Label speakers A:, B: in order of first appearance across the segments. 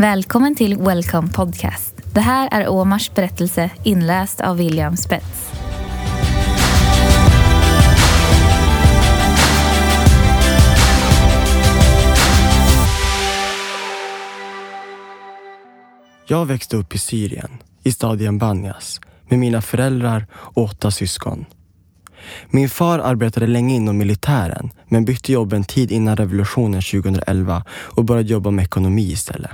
A: Välkommen till Welcome Podcast. Det här är Omars berättelse inläst av William Spets.
B: Jag växte upp i Syrien, i staden Banyas, med mina föräldrar och åtta syskon. Min far arbetade länge inom militären men bytte jobb en tid innan revolutionen 2011 och började jobba med ekonomi istället.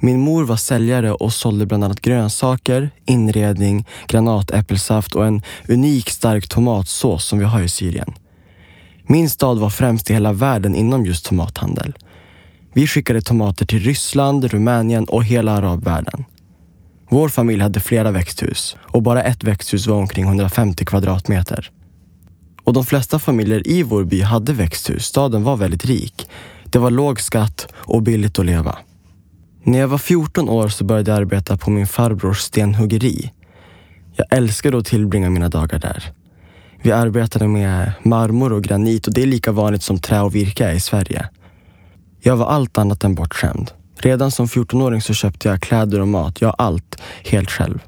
B: Min mor var säljare och sålde bland annat grönsaker, inredning, granatäppelsaft och en unik stark tomatsås som vi har i Syrien. Min stad var främst i hela världen inom just tomathandel. Vi skickade tomater till Ryssland, Rumänien och hela arabvärlden. Vår familj hade flera växthus och bara ett växthus var omkring 150 kvadratmeter. Och de flesta familjer i vår by hade växthus. Staden var väldigt rik. Det var låg skatt och billigt att leva. När jag var 14 år så började jag arbeta på min farbrors stenhuggeri. Jag älskade att tillbringa mina dagar där. Vi arbetade med marmor och granit och det är lika vanligt som trä och virke är i Sverige. Jag var allt annat än bortskämd. Redan som 14-åring så köpte jag kläder och mat, ja allt, helt själv.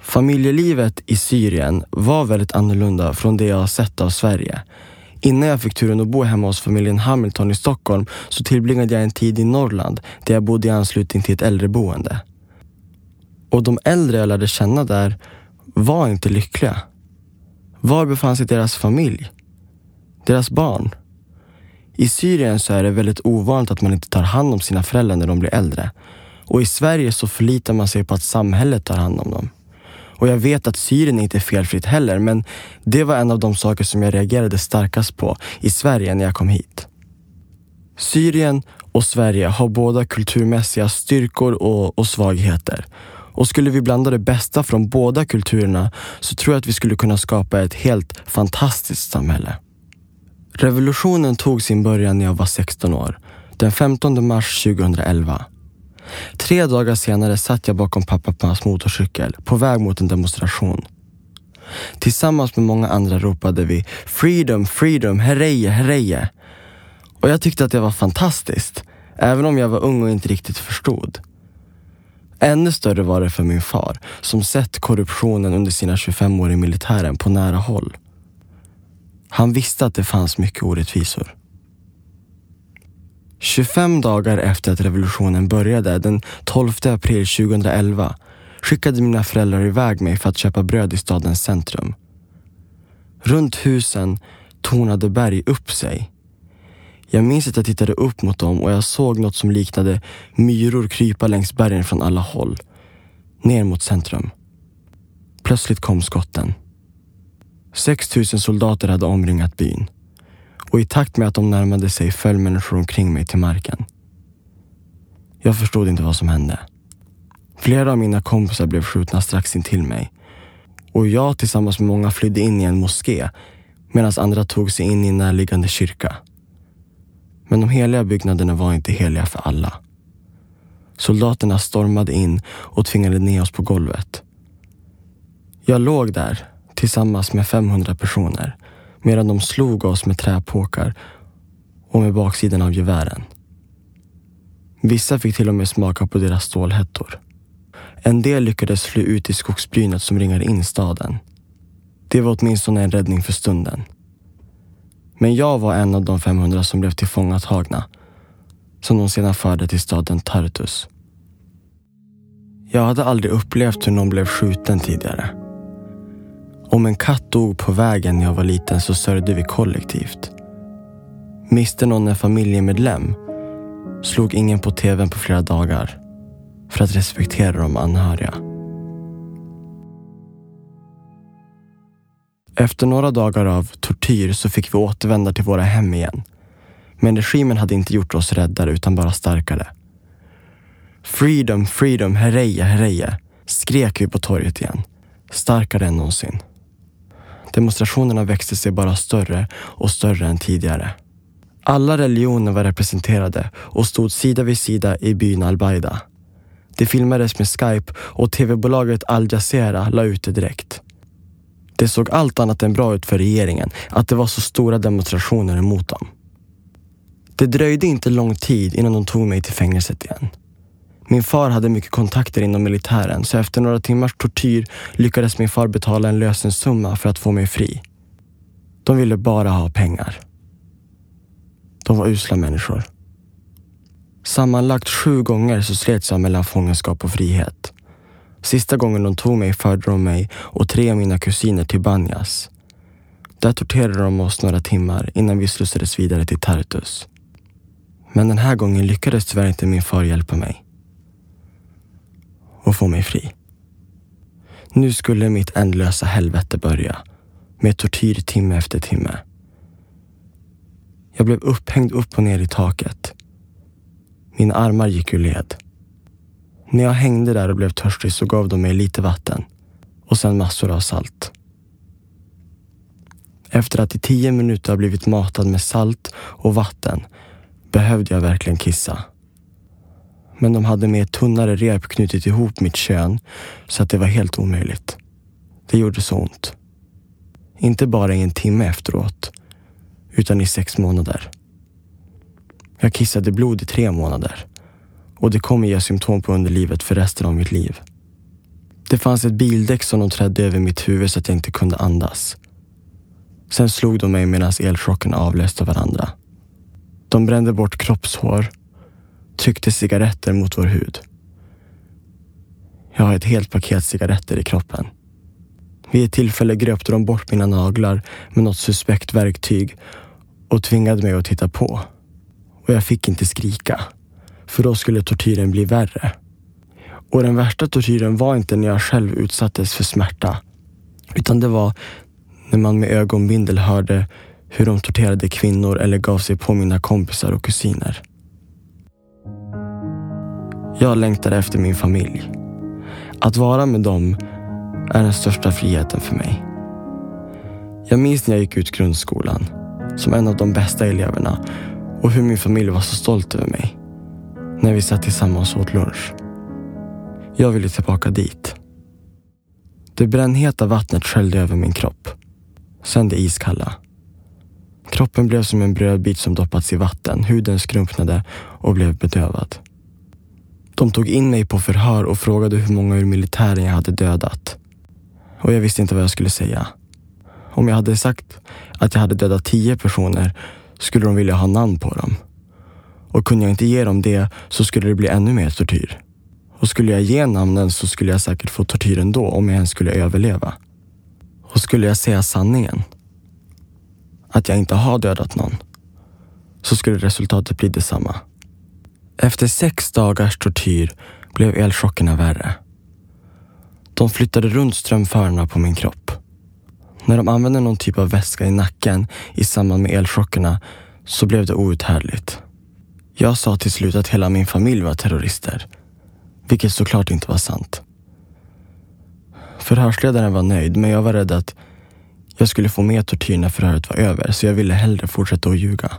B: Familjelivet i Syrien var väldigt annorlunda från det jag har sett av Sverige. Innan jag fick turen att bo hemma hos familjen Hamilton i Stockholm så tillbringade jag en tid i Norrland där jag bodde i anslutning till ett äldreboende. Och de äldre jag lärde känna där var inte lyckliga. Var befann sig deras familj? Deras barn? I Syrien så är det väldigt ovanligt att man inte tar hand om sina föräldrar när de blir äldre. Och i Sverige så förlitar man sig på att samhället tar hand om dem. Och jag vet att Syrien inte är felfritt heller, men det var en av de saker som jag reagerade starkast på i Sverige när jag kom hit. Syrien och Sverige har båda kulturmässiga styrkor och, och svagheter. Och skulle vi blanda det bästa från båda kulturerna så tror jag att vi skulle kunna skapa ett helt fantastiskt samhälle. Revolutionen tog sin början när jag var 16 år, den 15 mars 2011. Tre dagar senare satt jag bakom pappa på hans motorcykel på väg mot en demonstration. Tillsammans med många andra ropade vi “Freedom, freedom, hereje, hereje”. Och jag tyckte att det var fantastiskt, även om jag var ung och inte riktigt förstod. Ännu större var det för min far, som sett korruptionen under sina 25 år i militären på nära håll. Han visste att det fanns mycket orättvisor. 25 dagar efter att revolutionen började, den 12 april 2011, skickade mina föräldrar iväg mig för att köpa bröd i stadens centrum. Runt husen tornade berg upp sig. Jag minns att jag tittade upp mot dem och jag såg något som liknade myror krypa längs bergen från alla håll. Ner mot centrum. Plötsligt kom skotten. 6 000 soldater hade omringat byn och i takt med att de närmade sig föll människor omkring mig till marken. Jag förstod inte vad som hände. Flera av mina kompisar blev skjutna strax intill mig och jag tillsammans med många flydde in i en moské medan andra tog sig in i en närliggande kyrka. Men de heliga byggnaderna var inte heliga för alla. Soldaterna stormade in och tvingade ner oss på golvet. Jag låg där tillsammans med 500 personer medan de slog oss med träpåkar och med baksidan av gevären. Vissa fick till och med smaka på deras stålhättor. En del lyckades fly ut i skogsbrynet som ringade in staden. Det var åtminstone en räddning för stunden. Men jag var en av de 500 som blev tillfångatagna som de sedan förde till staden Tartus. Jag hade aldrig upplevt hur någon blev skjuten tidigare. Om en katt dog på vägen när jag var liten så sörjde vi kollektivt. Miste någon en familjemedlem slog ingen på tvn på flera dagar för att respektera de anhöriga. Efter några dagar av tortyr så fick vi återvända till våra hem igen. Men regimen hade inte gjort oss räddare utan bara starkare. Freedom, freedom, hereja, hereja, skrek vi på torget igen. Starkare än någonsin. Demonstrationerna växte sig bara större och större än tidigare. Alla religioner var representerade och stod sida vid sida i byn Al-Baida. Det filmades med Skype och tv-bolaget Al Jazeera la ut det direkt. Det såg allt annat än bra ut för regeringen att det var så stora demonstrationer emot dem. Det dröjde inte lång tid innan de tog mig till fängelset igen. Min far hade mycket kontakter inom militären så efter några timmars tortyr lyckades min far betala en lösensumma för att få mig fri. De ville bara ha pengar. De var usla människor. Sammanlagt sju gånger så slets jag mellan fångenskap och frihet. Sista gången de tog mig förde de mig och tre av mina kusiner till Banjas. Där torterade de oss några timmar innan vi slussades vidare till Tartus. Men den här gången lyckades tyvärr inte min far hjälpa mig. Och få mig fri. Nu skulle mitt ändlösa helvete börja. Med tortyr timme efter timme. Jag blev upphängd upp och ner i taket. Mina armar gick ur led. När jag hängde där och blev törstig så gav de mig lite vatten och sen massor av salt. Efter att i tio minuter ha blivit matad med salt och vatten behövde jag verkligen kissa. Men de hade med ett tunnare rep knutit ihop mitt kön så att det var helt omöjligt. Det gjorde så ont. Inte bara i en timme efteråt, utan i sex månader. Jag kissade blod i tre månader och det kommer ge symptom på underlivet för resten av mitt liv. Det fanns ett bildäck som de trädde över mitt huvud så att jag inte kunde andas. Sen slog de mig medan elchockerna avlöste varandra. De brände bort kroppshår, tryckte cigaretter mot vår hud. Jag har ett helt paket cigaretter i kroppen. Vid ett tillfälle gröpte de bort mina naglar med något suspekt verktyg och tvingade mig att titta på. Och jag fick inte skrika, för då skulle tortyren bli värre. Och den värsta tortyren var inte när jag själv utsattes för smärta, utan det var när man med ögonbindel hörde hur de torterade kvinnor eller gav sig på mina kompisar och kusiner. Jag längtade efter min familj. Att vara med dem är den största friheten för mig. Jag minns när jag gick ut grundskolan som en av de bästa eleverna och hur min familj var så stolt över mig när vi satt tillsammans och åt lunch. Jag ville tillbaka dit. Det brännheta vattnet sköljde över min kropp. Sen det iskalla. Kroppen blev som en brödbit som doppats i vatten. Huden skrumpnade och blev bedövad. De tog in mig på förhör och frågade hur många ur militären jag hade dödat. Och jag visste inte vad jag skulle säga. Om jag hade sagt att jag hade dödat tio personer skulle de vilja ha namn på dem. Och kunde jag inte ge dem det så skulle det bli ännu mer tortyr. Och skulle jag ge namnen så skulle jag säkert få tortyr ändå om jag ens skulle överleva. Och skulle jag säga sanningen, att jag inte har dödat någon, så skulle resultatet bli detsamma. Efter sex dagars tortyr blev elchockerna värre. De flyttade runt strömförarna på min kropp. När de använde någon typ av väska i nacken i samband med elchockerna så blev det outhärdligt. Jag sa till slut att hela min familj var terrorister, vilket såklart inte var sant. Förhörsledaren var nöjd, men jag var rädd att jag skulle få mer tortyr när förhöret var över, så jag ville hellre fortsätta att ljuga.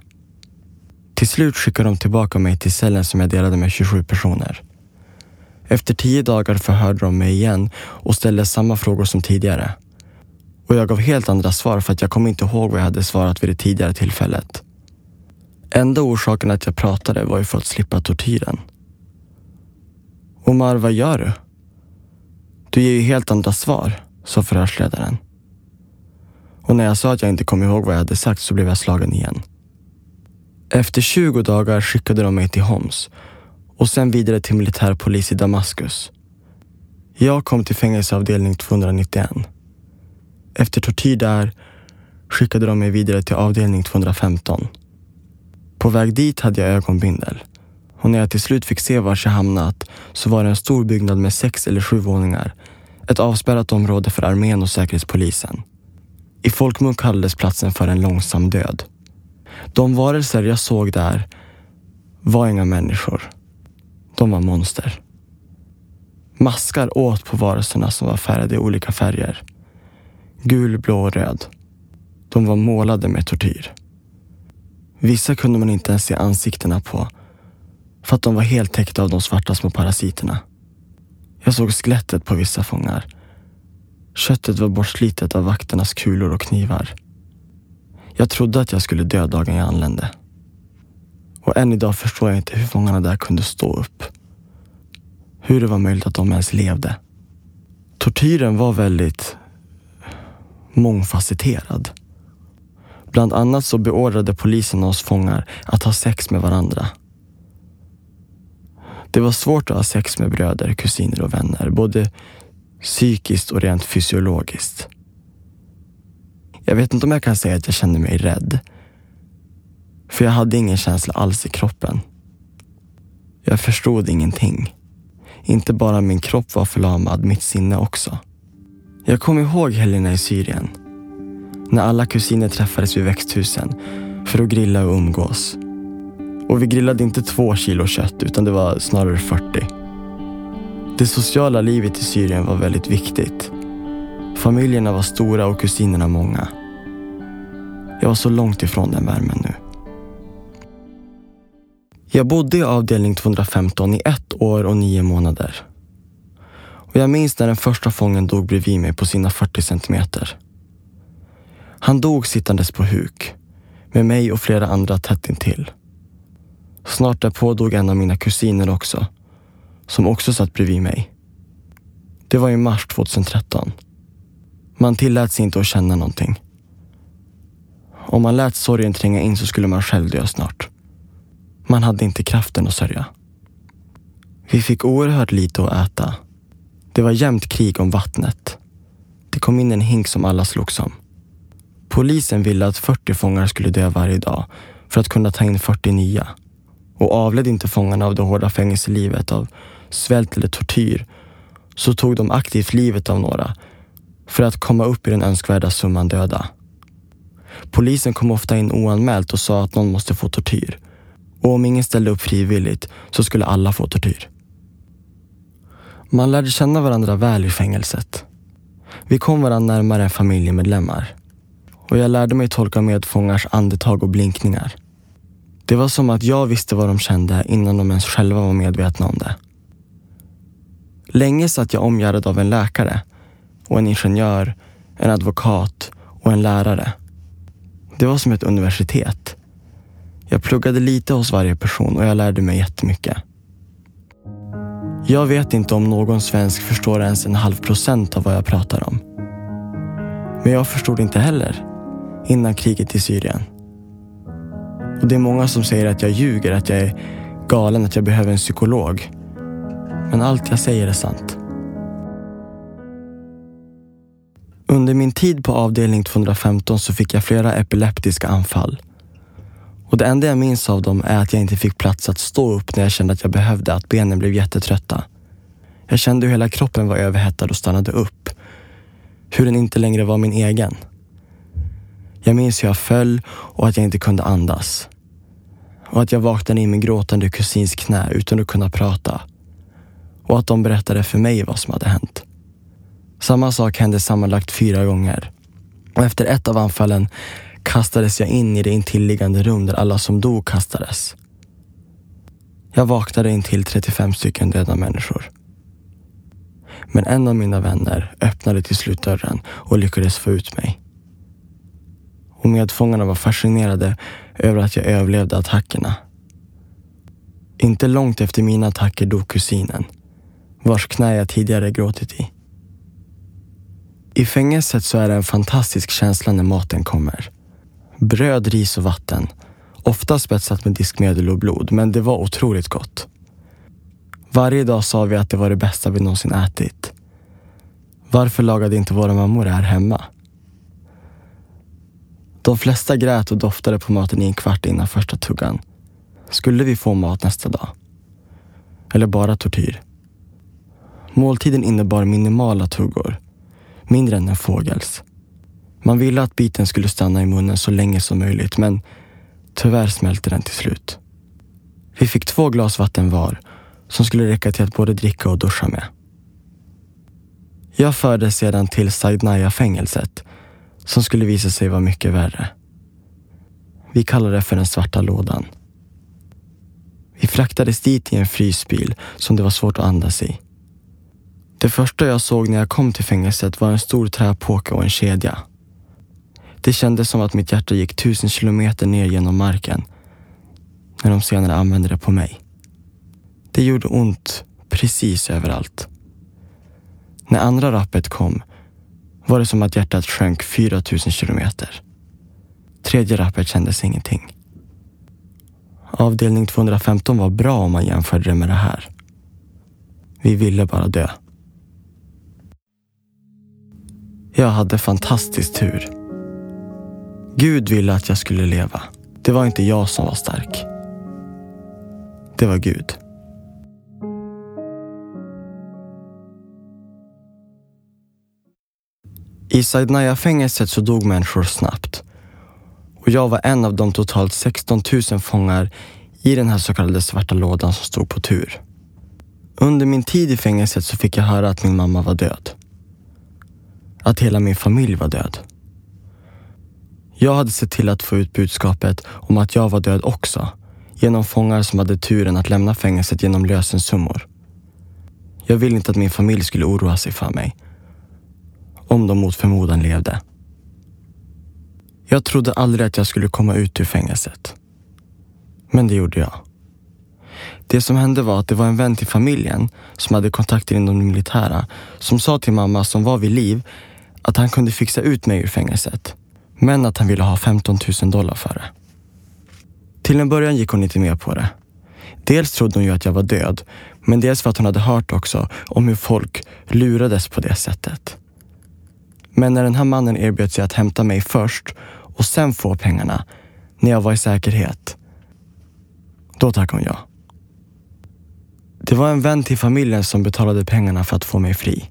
B: Till slut skickade de tillbaka mig till cellen som jag delade med 27 personer. Efter tio dagar förhörde de mig igen och ställde samma frågor som tidigare. Och jag gav helt andra svar för att jag kom inte ihåg vad jag hade svarat vid det tidigare tillfället. Enda orsaken att jag pratade var ju för att slippa tortyren. Omar, vad gör du? Du ger ju helt andra svar, sa förhörsledaren. Och när jag sa att jag inte kom ihåg vad jag hade sagt så blev jag slagen igen. Efter 20 dagar skickade de mig till Homs och sen vidare till militärpolis i Damaskus. Jag kom till fängelseavdelning 291. Efter tortyr där skickade de mig vidare till avdelning 215. På väg dit hade jag ögonbindel och när jag till slut fick se var jag hamnat så var det en stor byggnad med sex eller sju våningar. Ett avspärrat område för armén och säkerhetspolisen. I folkmun kallades platsen för en långsam död. De varelser jag såg där var inga människor. De var monster. Maskar åt på varelserna som var färgade i olika färger. Gul, blå och röd. De var målade med tortyr. Vissa kunde man inte ens se ansiktena på för att de var helt täckta av de svarta små parasiterna. Jag såg skelettet på vissa fångar. Köttet var bortslitet av vakternas kulor och knivar. Jag trodde att jag skulle dö dagen jag anlände. Och än idag förstår jag inte hur fångarna där kunde stå upp. Hur det var möjligt att de ens levde. Tortyren var väldigt mångfacetterad. Bland annat så beordrade polisen oss fångar att ha sex med varandra. Det var svårt att ha sex med bröder, kusiner och vänner, både psykiskt och rent fysiologiskt. Jag vet inte om jag kan säga att jag kände mig rädd. För jag hade ingen känsla alls i kroppen. Jag förstod ingenting. Inte bara min kropp var förlamad, mitt sinne också. Jag kommer ihåg helgerna i Syrien. När alla kusiner träffades vid växthusen för att grilla och umgås. Och vi grillade inte två kilo kött utan det var snarare 40. Det sociala livet i Syrien var väldigt viktigt. Familjerna var stora och kusinerna många. Jag var så långt ifrån den värmen nu. Jag bodde i avdelning 215 i ett år och nio månader. Och jag minns när den första fången dog bredvid mig på sina 40 centimeter. Han dog sittandes på huk, med mig och flera andra tätt intill. Snart därpå dog en av mina kusiner också, som också satt bredvid mig. Det var i mars 2013. Man tillät sig inte att känna någonting. Om man lät sorgen tränga in så skulle man själv dö snart. Man hade inte kraften att sörja. Vi fick oerhört lite att äta. Det var jämnt krig om vattnet. Det kom in en hink som alla slogs om. Polisen ville att 40 fångar skulle dö varje dag för att kunna ta in 40 nya. Och avled inte fångarna av det hårda fängelselivet, av svält eller tortyr, så tog de aktivt livet av några för att komma upp i den önskvärda summan döda. Polisen kom ofta in oanmält och sa att någon måste få tortyr. Och om ingen ställde upp frivilligt så skulle alla få tortyr. Man lärde känna varandra väl i fängelset. Vi kom varandra närmare än familjemedlemmar. Och jag lärde mig tolka medfångars andetag och blinkningar. Det var som att jag visste vad de kände innan de ens själva var medvetna om det. Länge satt jag omgärdad av en läkare och en ingenjör, en advokat och en lärare. Det var som ett universitet. Jag pluggade lite hos varje person och jag lärde mig jättemycket. Jag vet inte om någon svensk förstår ens en halv procent av vad jag pratar om. Men jag förstod inte heller innan kriget i Syrien. Och Det är många som säger att jag ljuger, att jag är galen, att jag behöver en psykolog. Men allt jag säger är sant. Under min tid på avdelning 215 så fick jag flera epileptiska anfall. Och det enda jag minns av dem är att jag inte fick plats att stå upp när jag kände att jag behövde, att benen blev jättetrötta. Jag kände hur hela kroppen var överhettad och stannade upp. Hur den inte längre var min egen. Jag minns hur jag föll och att jag inte kunde andas. Och att jag vaknade i min gråtande kusins knä utan att kunna prata. Och att de berättade för mig vad som hade hänt. Samma sak hände sammanlagt fyra gånger. Och efter ett av anfallen kastades jag in i det intilliggande rum där alla som dog kastades. Jag vaknade in till 35 stycken döda människor. Men en av mina vänner öppnade till slut dörren och lyckades få ut mig. Och medfångarna var fascinerade över att jag överlevde attackerna. Inte långt efter mina attacker dog kusinen, vars knä jag tidigare gråtit i. I fängelset så är det en fantastisk känsla när maten kommer. Bröd, ris och vatten. Ofta spetsat med diskmedel och blod, men det var otroligt gott. Varje dag sa vi att det var det bästa vi någonsin ätit. Varför lagade inte våra mammor det här hemma? De flesta grät och doftade på maten i en kvart innan första tuggan. Skulle vi få mat nästa dag? Eller bara tortyr? Måltiden innebar minimala tuggor. Mindre än en fågels. Man ville att biten skulle stanna i munnen så länge som möjligt men tyvärr smälte den till slut. Vi fick två glas vatten var som skulle räcka till att både dricka och duscha med. Jag fördes sedan till Saidnaya-fängelset som skulle visa sig vara mycket värre. Vi kallade det för den svarta lådan. Vi fraktades dit i en frysbil som det var svårt att andas i. Det första jag såg när jag kom till fängelset var en stor träpåke och en kedja. Det kändes som att mitt hjärta gick tusen kilometer ner genom marken när de senare använde det på mig. Det gjorde ont precis överallt. När andra rappet kom var det som att hjärtat sjönk 4000 kilometer. Tredje rappet kändes ingenting. Avdelning 215 var bra om man jämförde det med det här. Vi ville bara dö. Jag hade fantastisk tur. Gud ville att jag skulle leva. Det var inte jag som var stark. Det var Gud. I Saidnaya-fängelset så dog människor snabbt. Och jag var en av de totalt 16 000 fångar i den här så kallade svarta lådan som stod på tur. Under min tid i fängelset så fick jag höra att min mamma var död. Att hela min familj var död. Jag hade sett till att få ut budskapet om att jag var död också genom fångar som hade turen att lämna fängelset genom lösensummor. Jag ville inte att min familj skulle oroa sig för mig. Om de mot förmodan levde. Jag trodde aldrig att jag skulle komma ut ur fängelset. Men det gjorde jag. Det som hände var att det var en vän till familjen som hade kontakter inom det militära som sa till mamma som var vid liv att han kunde fixa ut mig ur fängelset. Men att han ville ha 15 000 dollar för det. Till en början gick hon inte med på det. Dels trodde hon ju att jag var död, men dels för att hon hade hört också om hur folk lurades på det sättet. Men när den här mannen erbjöd sig att hämta mig först och sen få pengarna när jag var i säkerhet, då tackade hon ja. Det var en vän till familjen som betalade pengarna för att få mig fri.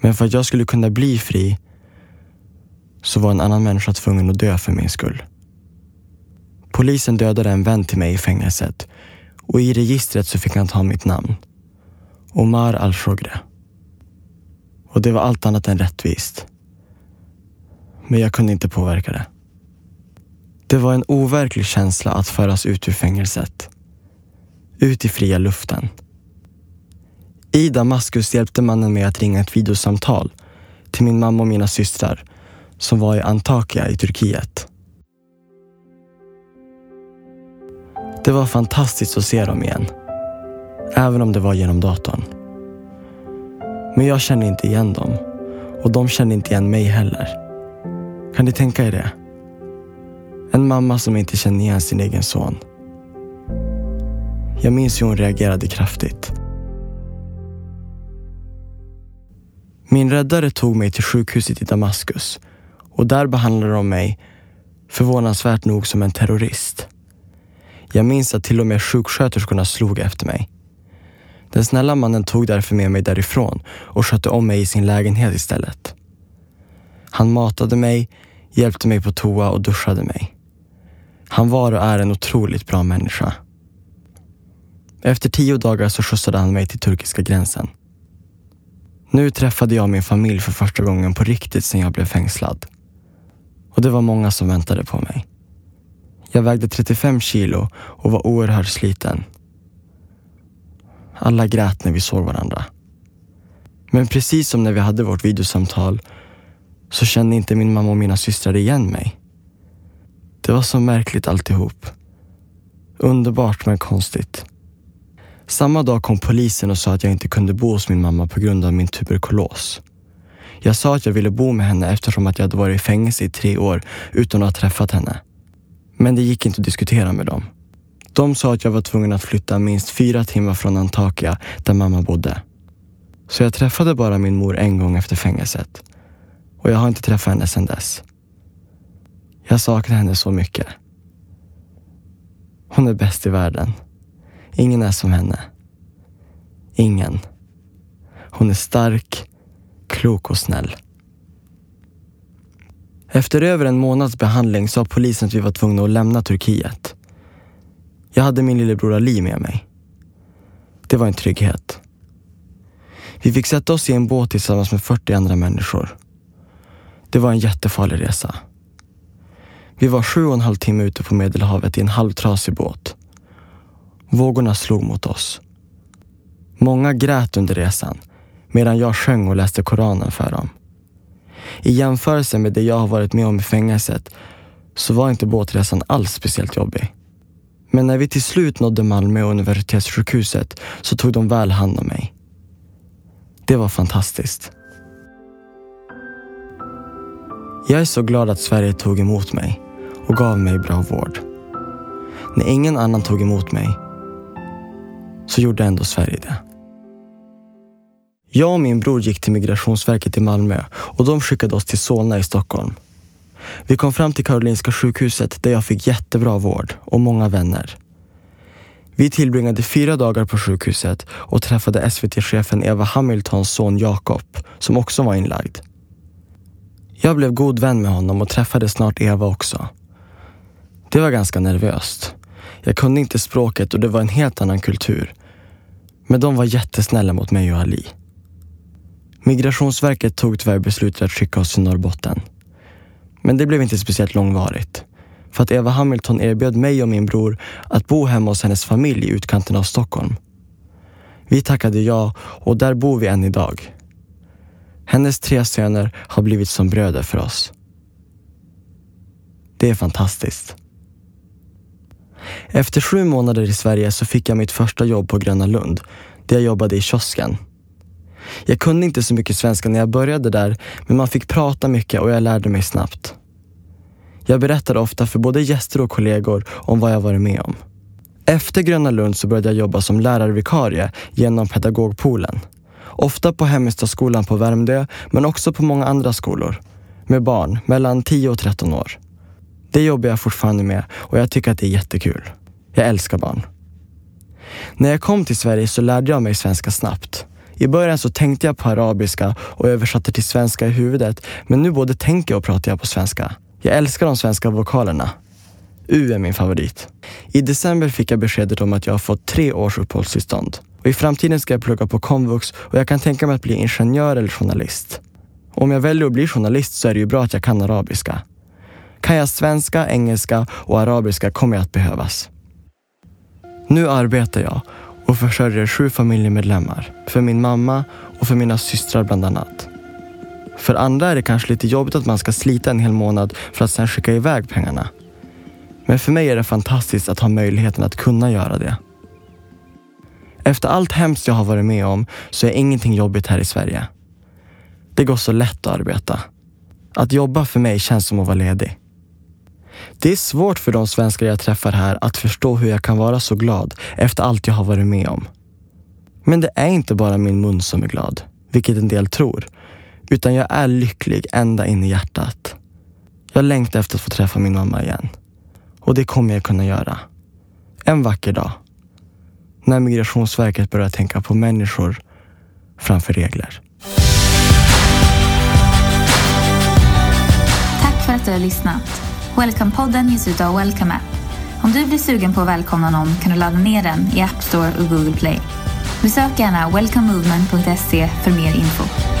B: Men för att jag skulle kunna bli fri så var en annan människa tvungen att dö för min skull. Polisen dödade en vän till mig i fängelset och i registret så fick han ta mitt namn. Omar al-Shogre. Och det var allt annat än rättvist. Men jag kunde inte påverka det. Det var en overklig känsla att föras ut ur fängelset. Ut i fria luften. I Damaskus hjälpte mannen mig att ringa ett videosamtal till min mamma och mina systrar som var i Antakya i Turkiet. Det var fantastiskt att se dem igen. Även om det var genom datorn. Men jag kände inte igen dem. Och de kände inte igen mig heller. Kan ni tänka er det? En mamma som inte känner igen sin egen son. Jag minns hur hon reagerade kraftigt. Min räddare tog mig till sjukhuset i Damaskus och där behandlade de mig förvånansvärt nog som en terrorist. Jag minns att till och med sjuksköterskorna slog efter mig. Den snälla mannen tog därför med mig därifrån och skötte om mig i sin lägenhet istället. Han matade mig, hjälpte mig på toa och duschade mig. Han var och är en otroligt bra människa. Efter tio dagar så skjutsade han mig till turkiska gränsen. Nu träffade jag min familj för första gången på riktigt sedan jag blev fängslad. Och det var många som väntade på mig. Jag vägde 35 kilo och var oerhört sliten. Alla grät när vi såg varandra. Men precis som när vi hade vårt videosamtal så kände inte min mamma och mina systrar igen mig. Det var så märkligt alltihop. Underbart men konstigt. Samma dag kom polisen och sa att jag inte kunde bo hos min mamma på grund av min tuberkulos. Jag sa att jag ville bo med henne eftersom att jag hade varit i fängelse i tre år utan att ha träffat henne. Men det gick inte att diskutera med dem. De sa att jag var tvungen att flytta minst fyra timmar från Antakya där mamma bodde. Så jag träffade bara min mor en gång efter fängelset. Och jag har inte träffat henne sedan dess. Jag saknar henne så mycket. Hon är bäst i världen. Ingen är som henne. Ingen. Hon är stark, klok och snäll. Efter över en månads behandling sa polisen att vi var tvungna att lämna Turkiet. Jag hade min lillebror Ali med mig. Det var en trygghet. Vi fick sätta oss i en båt tillsammans med 40 andra människor. Det var en jättefarlig resa. Vi var sju och en halv timme ute på Medelhavet i en halvtrasig båt. Vågorna slog mot oss. Många grät under resan medan jag sjöng och läste Koranen för dem. I jämförelse med det jag har varit med om i fängelset så var inte båtresan alls speciellt jobbig. Men när vi till slut nådde Malmö universitetssjukhuset så tog de väl hand om mig. Det var fantastiskt. Jag är så glad att Sverige tog emot mig och gav mig bra vård. När ingen annan tog emot mig så gjorde ändå Sverige det. Jag och min bror gick till Migrationsverket i Malmö och de skickade oss till Solna i Stockholm. Vi kom fram till Karolinska sjukhuset där jag fick jättebra vård och många vänner. Vi tillbringade fyra dagar på sjukhuset och träffade SVT-chefen Eva Hamiltons son Jakob som också var inlagd. Jag blev god vän med honom och träffade snart Eva också. Det var ganska nervöst. Jag kunde inte språket och det var en helt annan kultur. Men de var jättesnälla mot mig och Ali. Migrationsverket tog tyvärr beslutet att skicka oss till Norrbotten. Men det blev inte speciellt långvarigt. För att Eva Hamilton erbjöd mig och min bror att bo hemma hos hennes familj i utkanten av Stockholm. Vi tackade ja och där bor vi än idag. Hennes tre söner har blivit som bröder för oss. Det är fantastiskt. Efter sju månader i Sverige så fick jag mitt första jobb på Gröna Lund, där jag jobbade i kiosken. Jag kunde inte så mycket svenska när jag började där, men man fick prata mycket och jag lärde mig snabbt. Jag berättade ofta för både gäster och kollegor om vad jag varit med om. Efter Gröna Lund så började jag jobba som lärarvikarie genom pedagogpoolen. Ofta på Hemmestadsskolan på Värmdö, men också på många andra skolor. Med barn mellan 10 och 13 år. Det jobbar jag fortfarande med och jag tycker att det är jättekul. Jag älskar barn. När jag kom till Sverige så lärde jag mig svenska snabbt. I början så tänkte jag på arabiska och översatte till svenska i huvudet, men nu både tänker och pratar jag på svenska. Jag älskar de svenska vokalerna. U är min favorit. I december fick jag beskedet om att jag har fått tre års uppehållstillstånd. Och I framtiden ska jag plugga på komvux och jag kan tänka mig att bli ingenjör eller journalist. Och om jag väljer att bli journalist så är det ju bra att jag kan arabiska. Kan jag svenska, engelska och arabiska kommer jag att behövas. Nu arbetar jag och försörjer sju familjemedlemmar. För min mamma och för mina systrar bland annat. För andra är det kanske lite jobbigt att man ska slita en hel månad för att sen skicka iväg pengarna. Men för mig är det fantastiskt att ha möjligheten att kunna göra det. Efter allt hemskt jag har varit med om så är ingenting jobbigt här i Sverige. Det går så lätt att arbeta. Att jobba för mig känns som att vara ledig. Det är svårt för de svenskar jag träffar här att förstå hur jag kan vara så glad efter allt jag har varit med om. Men det är inte bara min mun som är glad, vilket en del tror, utan jag är lycklig ända in i hjärtat. Jag längtar efter att få träffa min mamma igen. Och det kommer jag kunna göra. En vacker dag. När Migrationsverket börjar tänka på människor framför regler.
A: Tack för att du har lyssnat. Welcome-podden ges ut av Welcome App. Om du blir sugen på att välkomna någon kan du ladda ner den i App Store och Google Play. Besök gärna welcomemovement.se för mer info.